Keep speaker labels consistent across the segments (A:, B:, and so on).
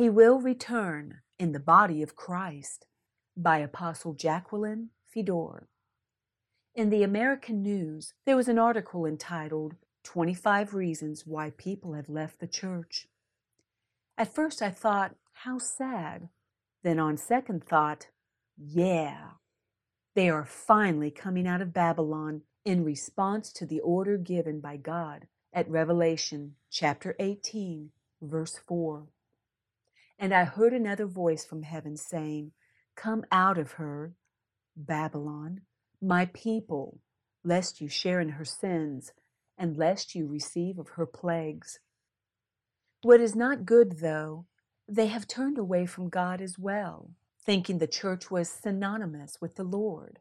A: He will return in the body of Christ by Apostle Jacqueline Fedor. In the American News, there was an article entitled 25 Reasons Why People Have Left the Church. At first I thought, how sad. Then on second thought, yeah, they are finally coming out of Babylon in response to the order given by God at Revelation chapter 18, verse 4. And I heard another voice from heaven saying, Come out of her, Babylon, my people, lest you share in her sins, and lest you receive of her plagues. What is not good, though, they have turned away from God as well, thinking the church was synonymous with the Lord.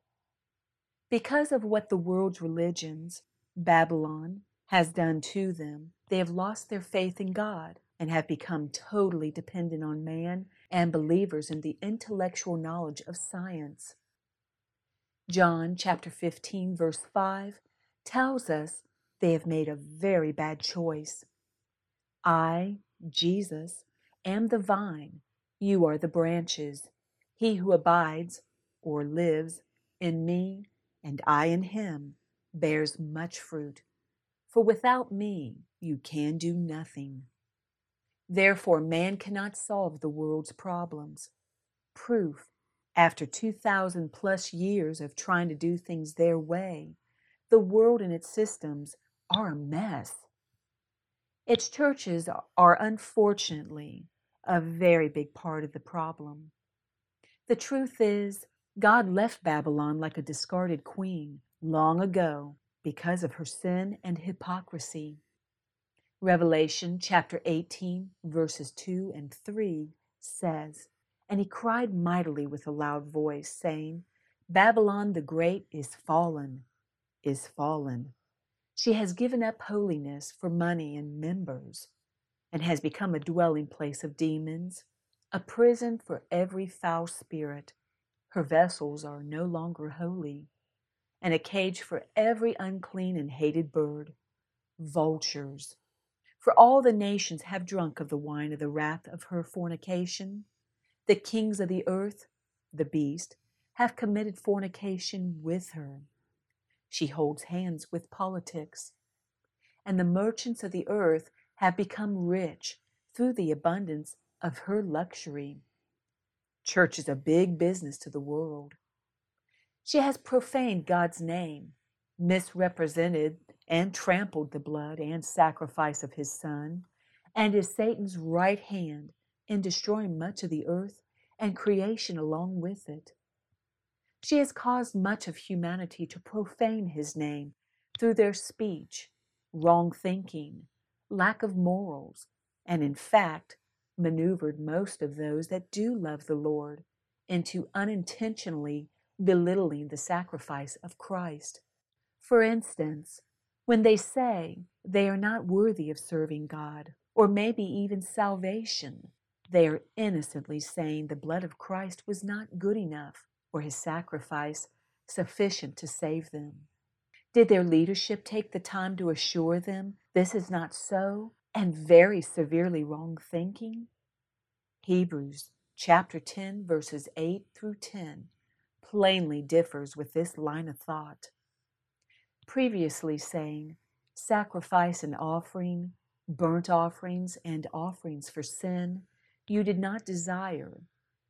A: Because of what the world's religions, Babylon, has done to them, they have lost their faith in God and have become totally dependent on man and believers in the intellectual knowledge of science. John chapter 15, verse 5 tells us they have made a very bad choice. I, Jesus, am the vine, you are the branches. He who abides or lives in me and I in him bears much fruit. For without me you can do nothing. Therefore, man cannot solve the world's problems. Proof after 2,000 plus years of trying to do things their way, the world and its systems are a mess. Its churches are unfortunately a very big part of the problem. The truth is, God left Babylon like a discarded queen long ago because of her sin and hypocrisy. Revelation chapter 18, verses 2 and 3 says, and he cried mightily with a loud voice, saying, Babylon the Great is fallen, is fallen. She has given up holiness for money and members, and has become a dwelling place of demons, a prison for every foul spirit. Her vessels are no longer holy, and a cage for every unclean and hated bird, vultures. For all the nations have drunk of the wine of the wrath of her fornication the kings of the earth, the beast, have committed fornication with her. She holds hands with politics. And the merchants of the earth have become rich through the abundance of her luxury. Church is a big business to the world. She has profaned God's name, misrepresented and trampled the blood and sacrifice of his Son, and is Satan's right hand in destroying much of the earth and creation along with it. She has caused much of humanity to profane his name through their speech, wrong thinking, lack of morals, and in fact, maneuvered most of those that do love the Lord into unintentionally belittling the sacrifice of Christ. For instance, when they say they are not worthy of serving God, or maybe even salvation, they are innocently saying the blood of Christ was not good enough or his sacrifice sufficient to save them. Did their leadership take the time to assure them this is not so and very severely wrong thinking? Hebrews chapter 10, verses 8 through 10 plainly differs with this line of thought. Previously saying, sacrifice and offering, burnt offerings and offerings for sin, you did not desire,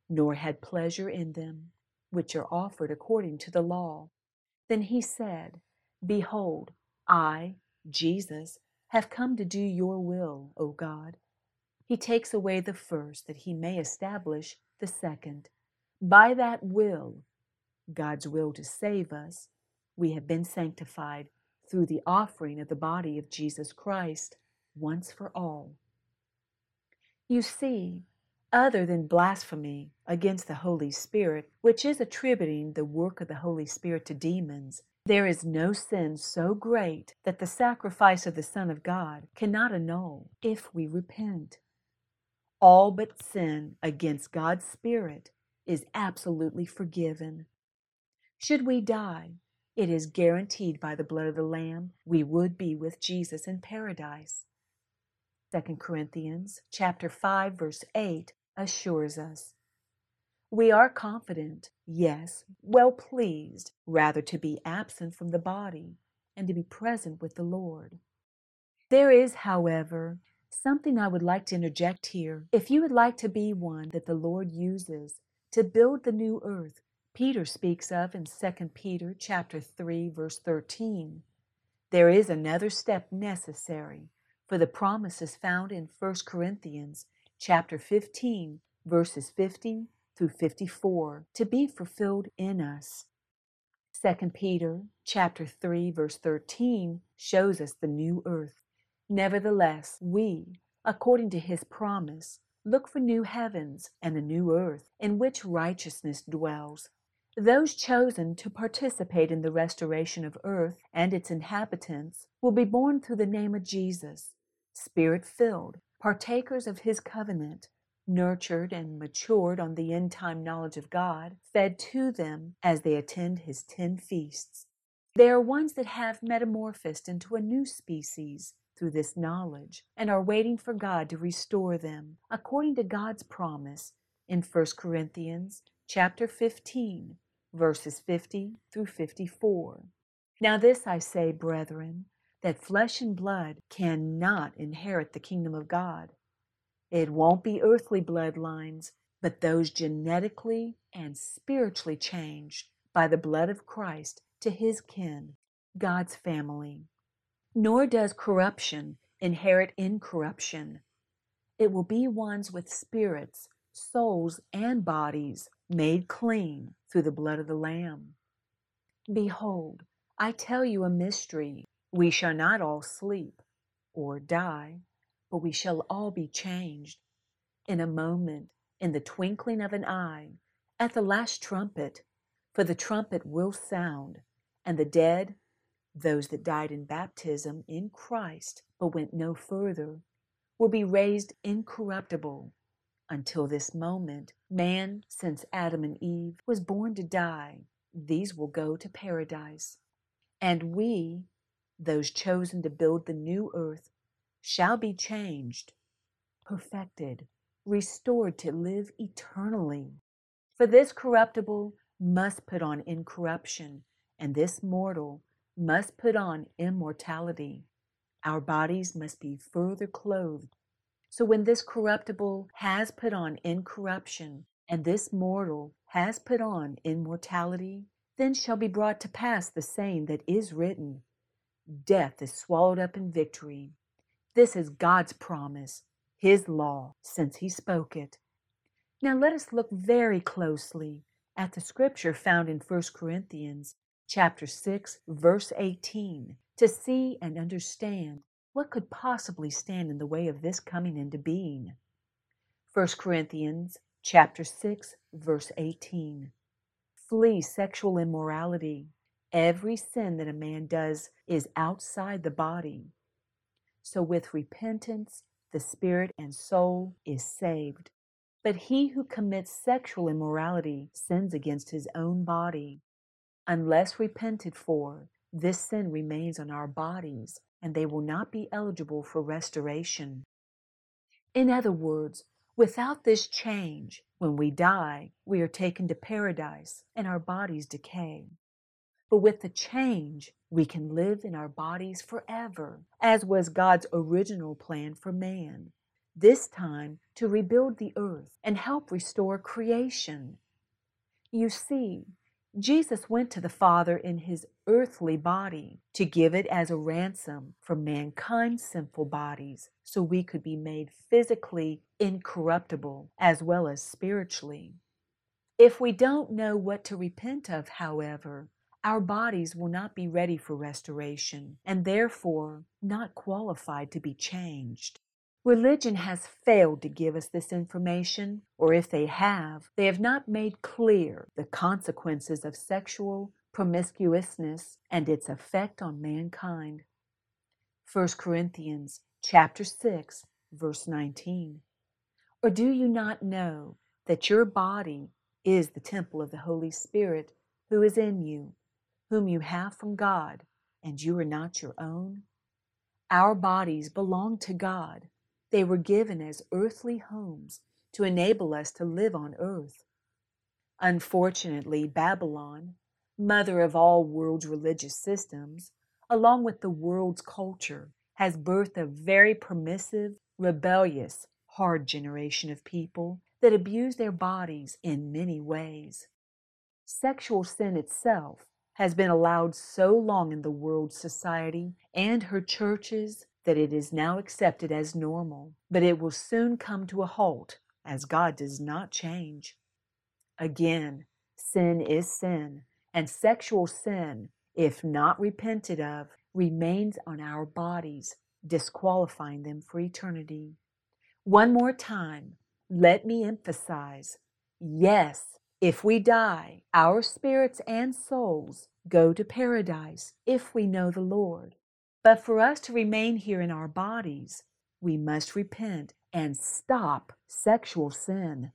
A: nor had pleasure in them, which are offered according to the law. Then he said, Behold, I, Jesus, have come to do your will, O God. He takes away the first that he may establish the second. By that will, God's will to save us, we have been sanctified through the offering of the body of Jesus Christ once for all. You see, other than blasphemy against the Holy Spirit, which is attributing the work of the Holy Spirit to demons, there is no sin so great that the sacrifice of the Son of God cannot annul if we repent. All but sin against God's Spirit is absolutely forgiven. Should we die, it is guaranteed by the blood of the Lamb we would be with Jesus in paradise. 2 Corinthians chapter 5 verse 8 assures us. We are confident, yes, well pleased, rather to be absent from the body and to be present with the Lord. There is, however, something I would like to interject here. If you would like to be one that the Lord uses to build the new earth, Peter speaks of in 2 Peter chapter 3 verse 13. There is another step necessary, for the promises found in 1 Corinthians chapter 15 verses 50 through 54 to be fulfilled in us. 2 Peter chapter 3 verse 13 shows us the new earth. Nevertheless, we, according to his promise, look for new heavens and a new earth in which righteousness dwells. Those chosen to participate in the restoration of earth and its inhabitants will be born through the name of Jesus, spirit filled, partakers of his covenant, nurtured and matured on the end time knowledge of God, fed to them as they attend his ten feasts. They are ones that have metamorphosed into a new species through this knowledge and are waiting for God to restore them according to God's promise in 1 Corinthians chapter 15 verses 50 through 54. Now this I say, brethren, that flesh and blood cannot inherit the kingdom of God. It won't be earthly bloodlines, but those genetically and spiritually changed by the blood of Christ to his kin, God's family. Nor does corruption inherit incorruption. It will be ones with spirits, souls, and bodies made clean through the blood of the Lamb. Behold, I tell you a mystery. We shall not all sleep or die, but we shall all be changed. In a moment, in the twinkling of an eye, at the last trumpet, for the trumpet will sound, and the dead, those that died in baptism in Christ but went no further, will be raised incorruptible until this moment, man, since Adam and Eve, was born to die. These will go to paradise. And we, those chosen to build the new earth, shall be changed, perfected, restored to live eternally. For this corruptible must put on incorruption, and this mortal must put on immortality. Our bodies must be further clothed so when this corruptible has put on incorruption, and this mortal has put on immortality, then shall be brought to pass the saying that is written Death is swallowed up in victory. This is God's promise, His law, since He spoke it. Now let us look very closely at the scripture found in 1 Corinthians chapter 6 verse 18 to see and understand what could possibly stand in the way of this coming into being? 1 Corinthians chapter 6 verse 18. Flee sexual immorality. Every sin that a man does is outside the body. So with repentance, the spirit and soul is saved. But he who commits sexual immorality sins against his own body. Unless repented for, this sin remains on our bodies and they will not be eligible for restoration. In other words, without this change, when we die, we are taken to paradise and our bodies decay. But with the change, we can live in our bodies forever, as was God's original plan for man. This time to rebuild the earth and help restore creation. You see, Jesus went to the Father in his earthly body to give it as a ransom for mankind's sinful bodies so we could be made physically incorruptible as well as spiritually. If we don't know what to repent of, however, our bodies will not be ready for restoration and therefore not qualified to be changed. Religion has failed to give us this information, or if they have, they have not made clear the consequences of sexual promiscuousness and its effect on mankind. 1 Corinthians chapter 6 verse 19. Or do you not know that your body is the temple of the Holy Spirit who is in you, whom you have from God, and you are not your own? Our bodies belong to God they were given as earthly homes to enable us to live on earth. Unfortunately, Babylon, mother of all world's religious systems, along with the world's culture, has birthed a very permissive, rebellious, hard generation of people that abuse their bodies in many ways. Sexual sin itself has been allowed so long in the world's society and her churches that it is now accepted as normal, but it will soon come to a halt as God does not change. Again, sin is sin, and sexual sin, if not repented of, remains on our bodies, disqualifying them for eternity. One more time, let me emphasize yes, if we die, our spirits and souls go to paradise if we know the Lord. But for us to remain here in our bodies, we must repent and stop sexual sin.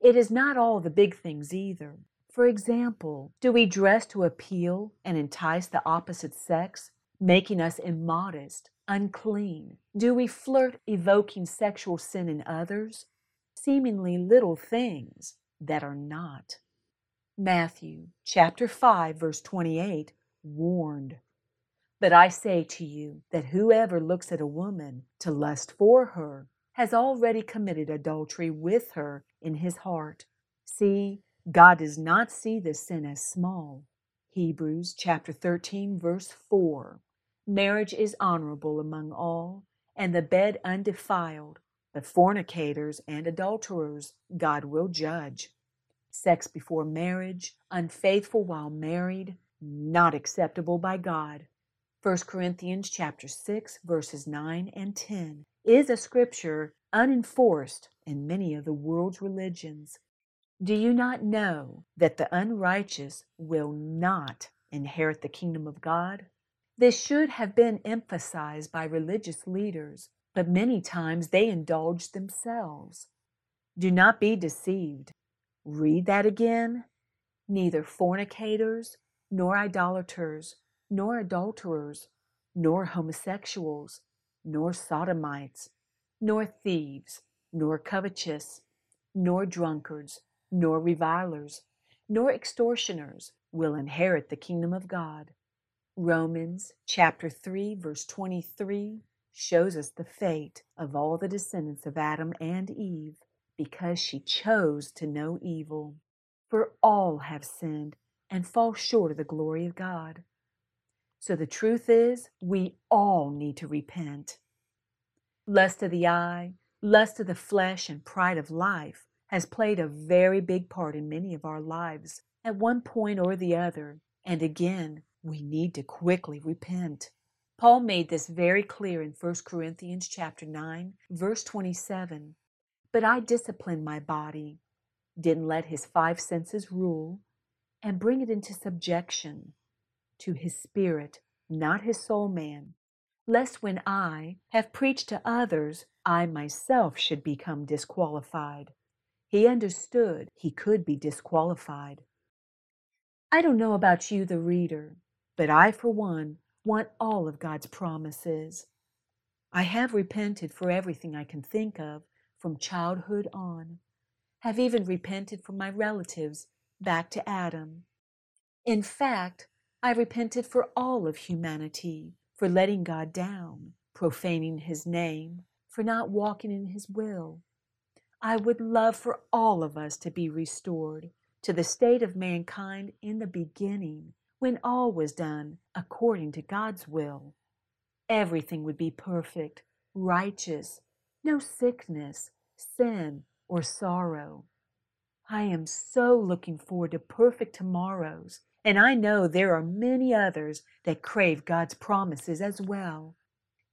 A: It is not all the big things either. For example, do we dress to appeal and entice the opposite sex, making us immodest, unclean? Do we flirt, evoking sexual sin in others? Seemingly little things that are not. Matthew chapter 5 verse 28 warned but I say to you that whoever looks at a woman to lust for her has already committed adultery with her in his heart. See, God does not see this sin as small. Hebrews chapter 13 verse 4. Marriage is honorable among all, and the bed undefiled, but fornicators and adulterers God will judge. Sex before marriage, unfaithful while married, not acceptable by God. 1 Corinthians chapter 6 verses 9 and 10 is a scripture unenforced in many of the world's religions. Do you not know that the unrighteous will not inherit the kingdom of God? This should have been emphasized by religious leaders, but many times they indulge themselves. Do not be deceived. Read that again. Neither fornicators, nor idolaters, nor adulterers, nor homosexuals, nor sodomites, nor thieves, nor covetous, nor drunkards, nor revilers, nor extortioners will inherit the kingdom of God. Romans chapter 3 verse 23 shows us the fate of all the descendants of Adam and Eve because she chose to know evil. For all have sinned and fall short of the glory of God. So the truth is, we all need to repent. Lust of the eye, lust of the flesh, and pride of life has played a very big part in many of our lives at one point or the other. And again, we need to quickly repent. Paul made this very clear in 1 Corinthians chapter 9, verse 27. But I disciplined my body, didn't let his five senses rule, and bring it into subjection to his spirit, not his soul man, lest when I have preached to others, I myself should become disqualified. He understood he could be disqualified. I don't know about you, the reader, but I, for one, want all of God's promises. I have repented for everything I can think of from childhood on, have even repented for my relatives back to Adam. In fact, I repented for all of humanity, for letting God down, profaning His name, for not walking in His will. I would love for all of us to be restored to the state of mankind in the beginning, when all was done according to God's will. Everything would be perfect, righteous, no sickness, sin, or sorrow. I am so looking forward to perfect tomorrows and I know there are many others that crave God's promises as well.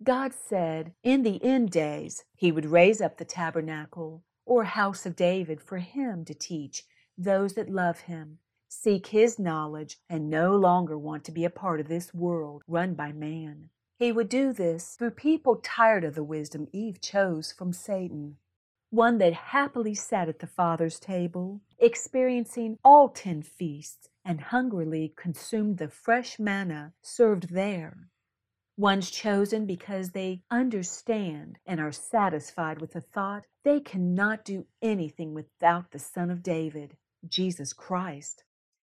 A: God said in the end days he would raise up the tabernacle or house of David for him to teach those that love him, seek his knowledge, and no longer want to be a part of this world run by man. He would do this through people tired of the wisdom Eve chose from Satan one that happily sat at the Father's table, experiencing all ten feasts, and hungrily consumed the fresh manna served there. ones chosen because they understand and are satisfied with the thought they cannot do anything without the Son of David, Jesus Christ.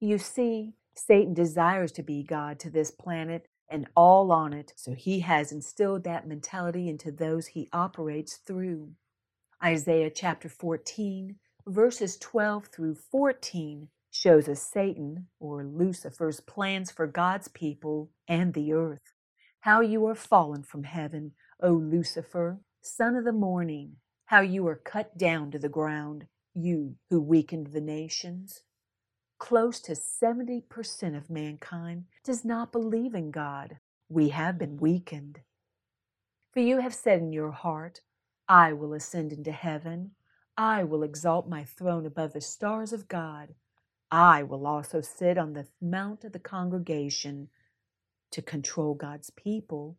A: You see, Satan desires to be God to this planet and all on it, so he has instilled that mentality into those he operates through. Isaiah chapter 14, verses 12 through 14 shows us Satan, or Lucifer's, plans for God's people and the earth. How you are fallen from heaven, O Lucifer, son of the morning, how you are cut down to the ground, you who weakened the nations. Close to 70% of mankind does not believe in God. We have been weakened. For you have said in your heart, I will ascend into heaven. I will exalt my throne above the stars of God. I will also sit on the mount of the congregation to control God's people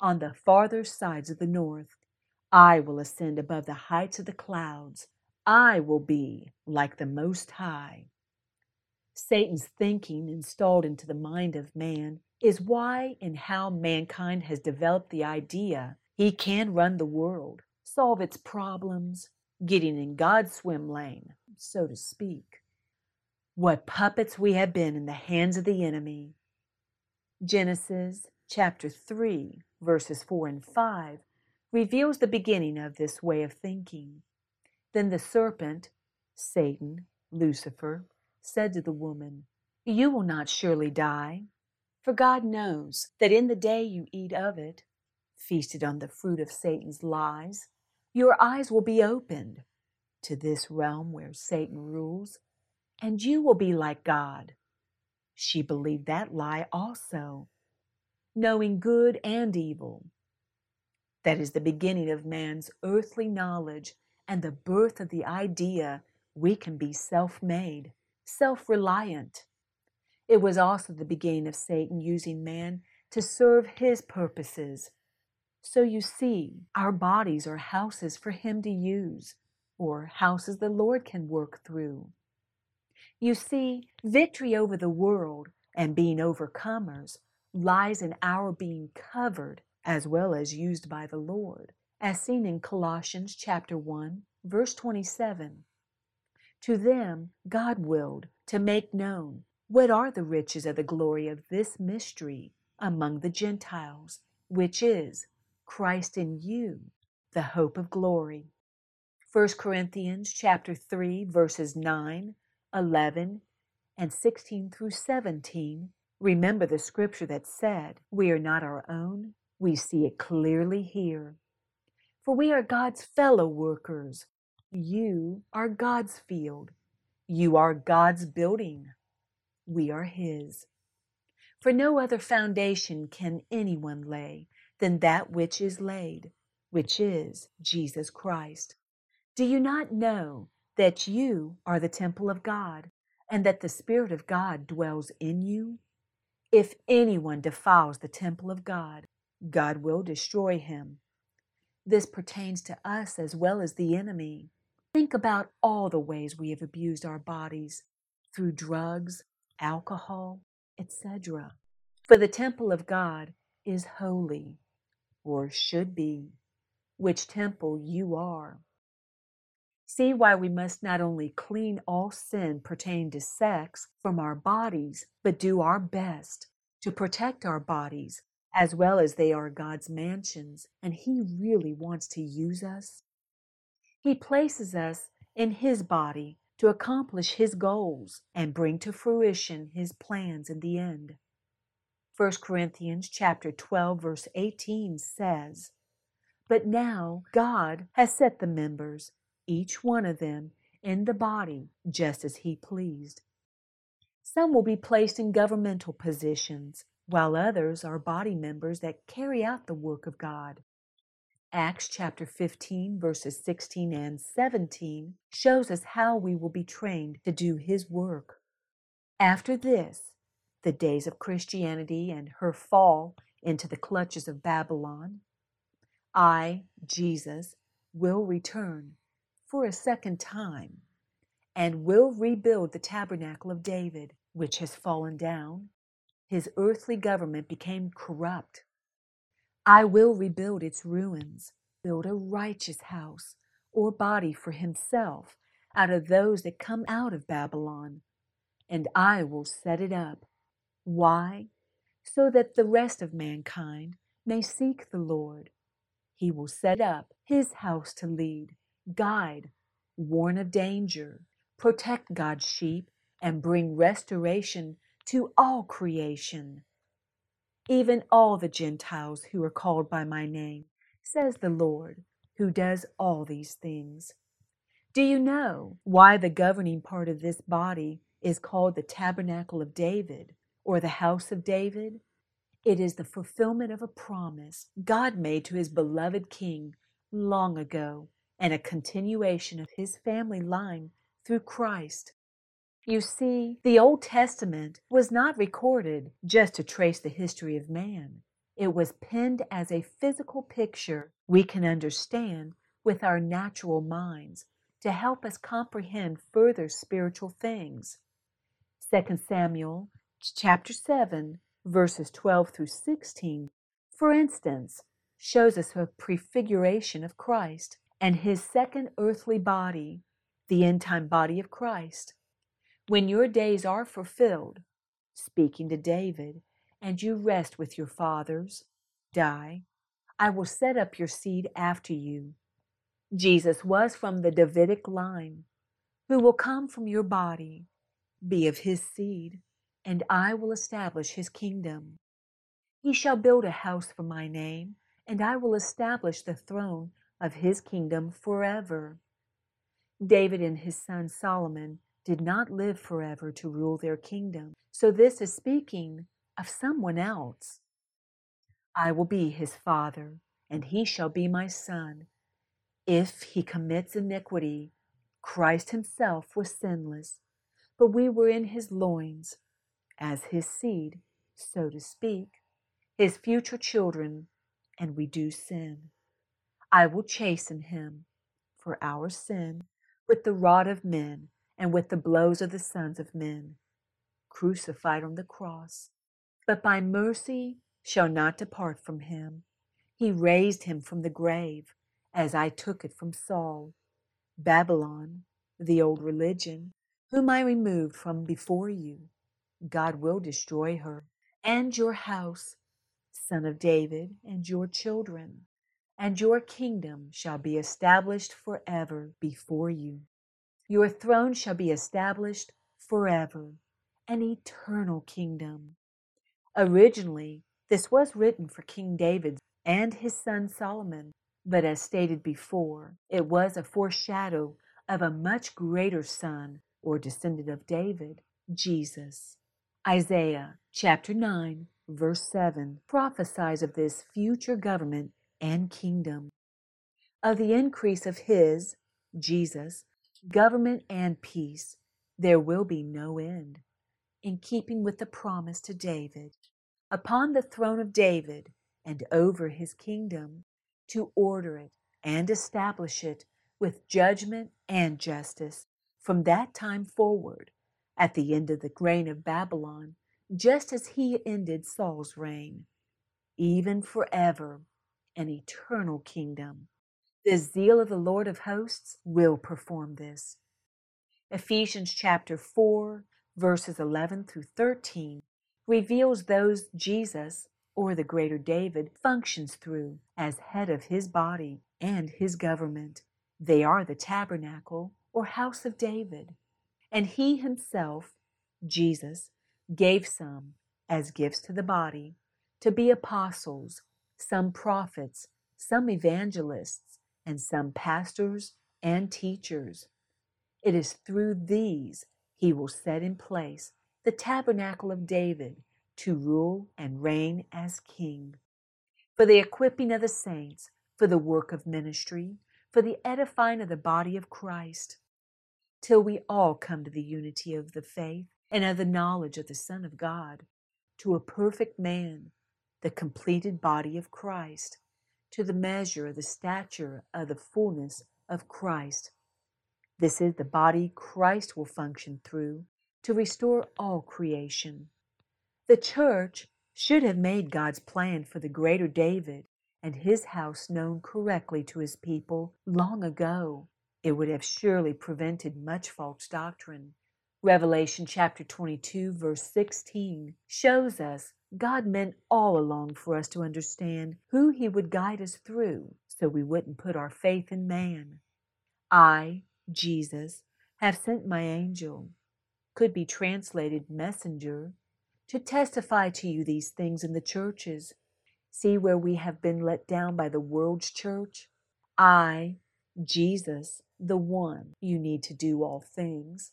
A: on the farther sides of the north. I will ascend above the heights of the clouds. I will be like the Most High. Satan's thinking installed into the mind of man is why and how mankind has developed the idea he can run the world, solve its problems, getting in God's swim lane, so to speak. What puppets we have been in the hands of the enemy. Genesis chapter 3, verses 4 and 5 reveals the beginning of this way of thinking. Then the serpent, Satan, Lucifer, said to the woman, You will not surely die, for God knows that in the day you eat of it, feasted on the fruit of Satan's lies, your eyes will be opened to this realm where Satan rules, and you will be like God. She believed that lie also, knowing good and evil. That is the beginning of man's earthly knowledge and the birth of the idea we can be self made self reliant. It was also the beginning of Satan using man to serve his purposes. So you see, our bodies are houses for him to use, or houses the Lord can work through. You see, victory over the world and being overcomers lies in our being covered as well as used by the Lord, as seen in Colossians chapter 1, verse 27. To them God willed to make known what are the riches of the glory of this mystery among the Gentiles, which is Christ in you, the hope of glory. 1 Corinthians chapter 3 verses 9, 11, and 16 through 17. Remember the scripture that said, We are not our own. We see it clearly here. For we are God's fellow workers. You are God's field. You are God's building. We are His. For no other foundation can anyone lay than that which is laid, which is Jesus Christ. Do you not know that you are the temple of God and that the Spirit of God dwells in you? If anyone defiles the temple of God, God will destroy him. This pertains to us as well as the enemy. Think about all the ways we have abused our bodies through drugs, alcohol, etc. For the temple of God is holy, or should be, which temple you are. See why we must not only clean all sin pertaining to sex from our bodies, but do our best to protect our bodies as well as they are God's mansions, and He really wants to use us he places us in His body to accomplish His goals and bring to fruition His plans in the end. 1 Corinthians chapter 12 verse 18 says, But now God has set the members, each one of them, in the body just as he pleased. Some will be placed in governmental positions, while others are body members that carry out the work of God. Acts chapter 15, verses 16 and 17 shows us how we will be trained to do His work. After this, the days of Christianity and her fall into the clutches of Babylon, I, Jesus, will return for a second time and will rebuild the tabernacle of David, which has fallen down. His earthly government became corrupt I will rebuild its ruins, build a righteous house or body for himself out of those that come out of Babylon, and I will set it up. Why? So that the rest of mankind may seek the Lord. He will set up his house to lead, guide, warn of danger, protect God's sheep, and bring restoration to all creation even all the Gentiles who are called by my name, says the Lord, who does all these things. Do you know why the governing part of this body is called the tabernacle of David or the house of David? It is the fulfillment of a promise God made to his beloved king long ago and a continuation of his family line through Christ. You see, the Old Testament was not recorded just to trace the history of man. It was penned as a physical picture we can understand with our natural minds to help us comprehend further spiritual things. 2 Samuel chapter 7 verses 12 through 16 for instance shows us a prefiguration of Christ and his second earthly body, the end time body of Christ. When your days are fulfilled, speaking to David, and you rest with your fathers, die, I will set up your seed after you. Jesus was from the Davidic line, who will come from your body, be of his seed, and I will establish his kingdom. He shall build a house for my name, and I will establish the throne of his kingdom forever. David and his son Solomon did not live forever to rule their kingdom. So this is speaking of someone else. I will be his father, and he shall be my son. If he commits iniquity, Christ himself was sinless, but we were in his loins, as his seed, so to speak, his future children, and we do sin. I will chasten him for our sin with the rod of men and with the blows of the sons of men, crucified on the cross. But by mercy shall not depart from him. He raised him from the grave, as I took it from Saul. Babylon, the old religion, whom I removed from before you, God will destroy her, and your house, son of David, and your children, and your kingdom shall be established forever before you. Your throne shall be established forever, an eternal kingdom. Originally, this was written for King David and his son Solomon, but as stated before, it was a foreshadow of a much greater son or descendant of David, Jesus. Isaiah chapter 9, verse 7 prophesies of this future government and kingdom, of the increase of his, Jesus, government and peace, there will be no end. In keeping with the promise to David, upon the throne of David and over his kingdom, to order it and establish it with judgment and justice from that time forward, at the end of the reign of Babylon, just as he ended Saul's reign, even forever, an eternal kingdom. The zeal of the Lord of hosts will perform this. Ephesians chapter 4, verses 11 through 13 reveals those Jesus, or the greater David, functions through as head of his body and his government. They are the tabernacle or house of David. And he himself, Jesus, gave some as gifts to the body to be apostles, some prophets, some evangelists and some pastors and teachers. It is through these he will set in place the tabernacle of David to rule and reign as king. For the equipping of the saints, for the work of ministry, for the edifying of the body of Christ, till we all come to the unity of the faith and of the knowledge of the Son of God, to a perfect man, the completed body of Christ to the measure of the stature of the fullness of Christ. This is the body Christ will function through to restore all creation. The church should have made God's plan for the greater David and his house known correctly to his people long ago, it would have surely prevented much false doctrine. Revelation chapter 22, verse 16 shows us God meant all along for us to understand who He would guide us through so we wouldn't put our faith in man. I, Jesus, have sent my angel, could be translated messenger, to testify to you these things in the churches. See where we have been let down by the world's church? I, Jesus, the one you need to do all things,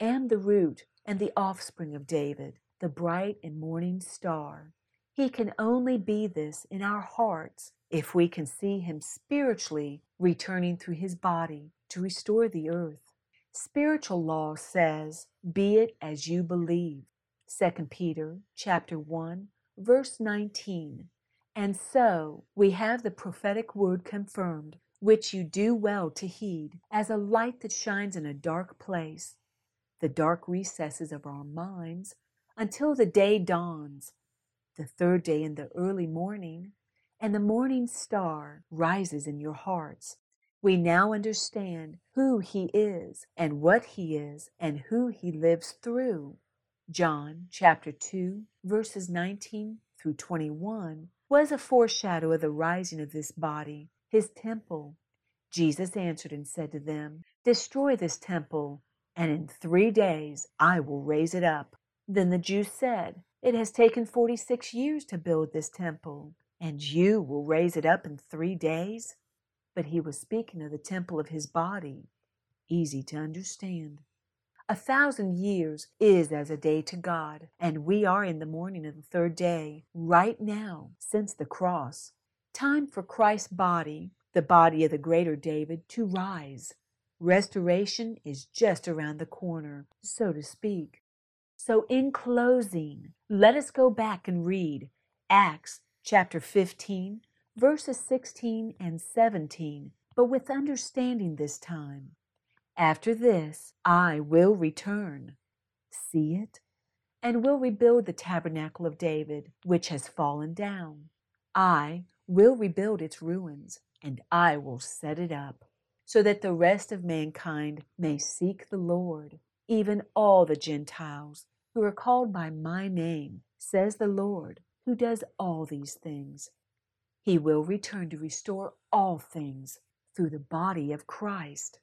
A: am the root and the offspring of David the bright and morning star. He can only be this in our hearts if we can see him spiritually returning through his body to restore the earth. Spiritual law says, "Be it as you believe." 2 Peter chapter 1 verse 19. And so we have the prophetic word confirmed, which you do well to heed, as a light that shines in a dark place. The dark recesses of our minds until the day dawns, the third day in the early morning, and the morning star rises in your hearts. We now understand who He is and what He is and who He lives through. John chapter 2, verses 19 through 21 was a foreshadow of the rising of this body, His temple. Jesus answered and said to them, Destroy this temple, and in three days I will raise it up. Then the Jews said, It has taken forty six years to build this temple, and you will raise it up in three days? But he was speaking of the temple of his body. Easy to understand. A thousand years is as a day to God, and we are in the morning of the third day, right now, since the cross. Time for Christ's body, the body of the greater David, to rise. Restoration is just around the corner, so to speak. So, in closing, let us go back and read Acts chapter 15, verses 16 and 17, but with understanding this time. After this, I will return. See it? And will rebuild the tabernacle of David, which has fallen down. I will rebuild its ruins, and I will set it up, so that the rest of mankind may seek the Lord even all the Gentiles who are called by my name, says the Lord, who does all these things. He will return to restore all things through the body of Christ.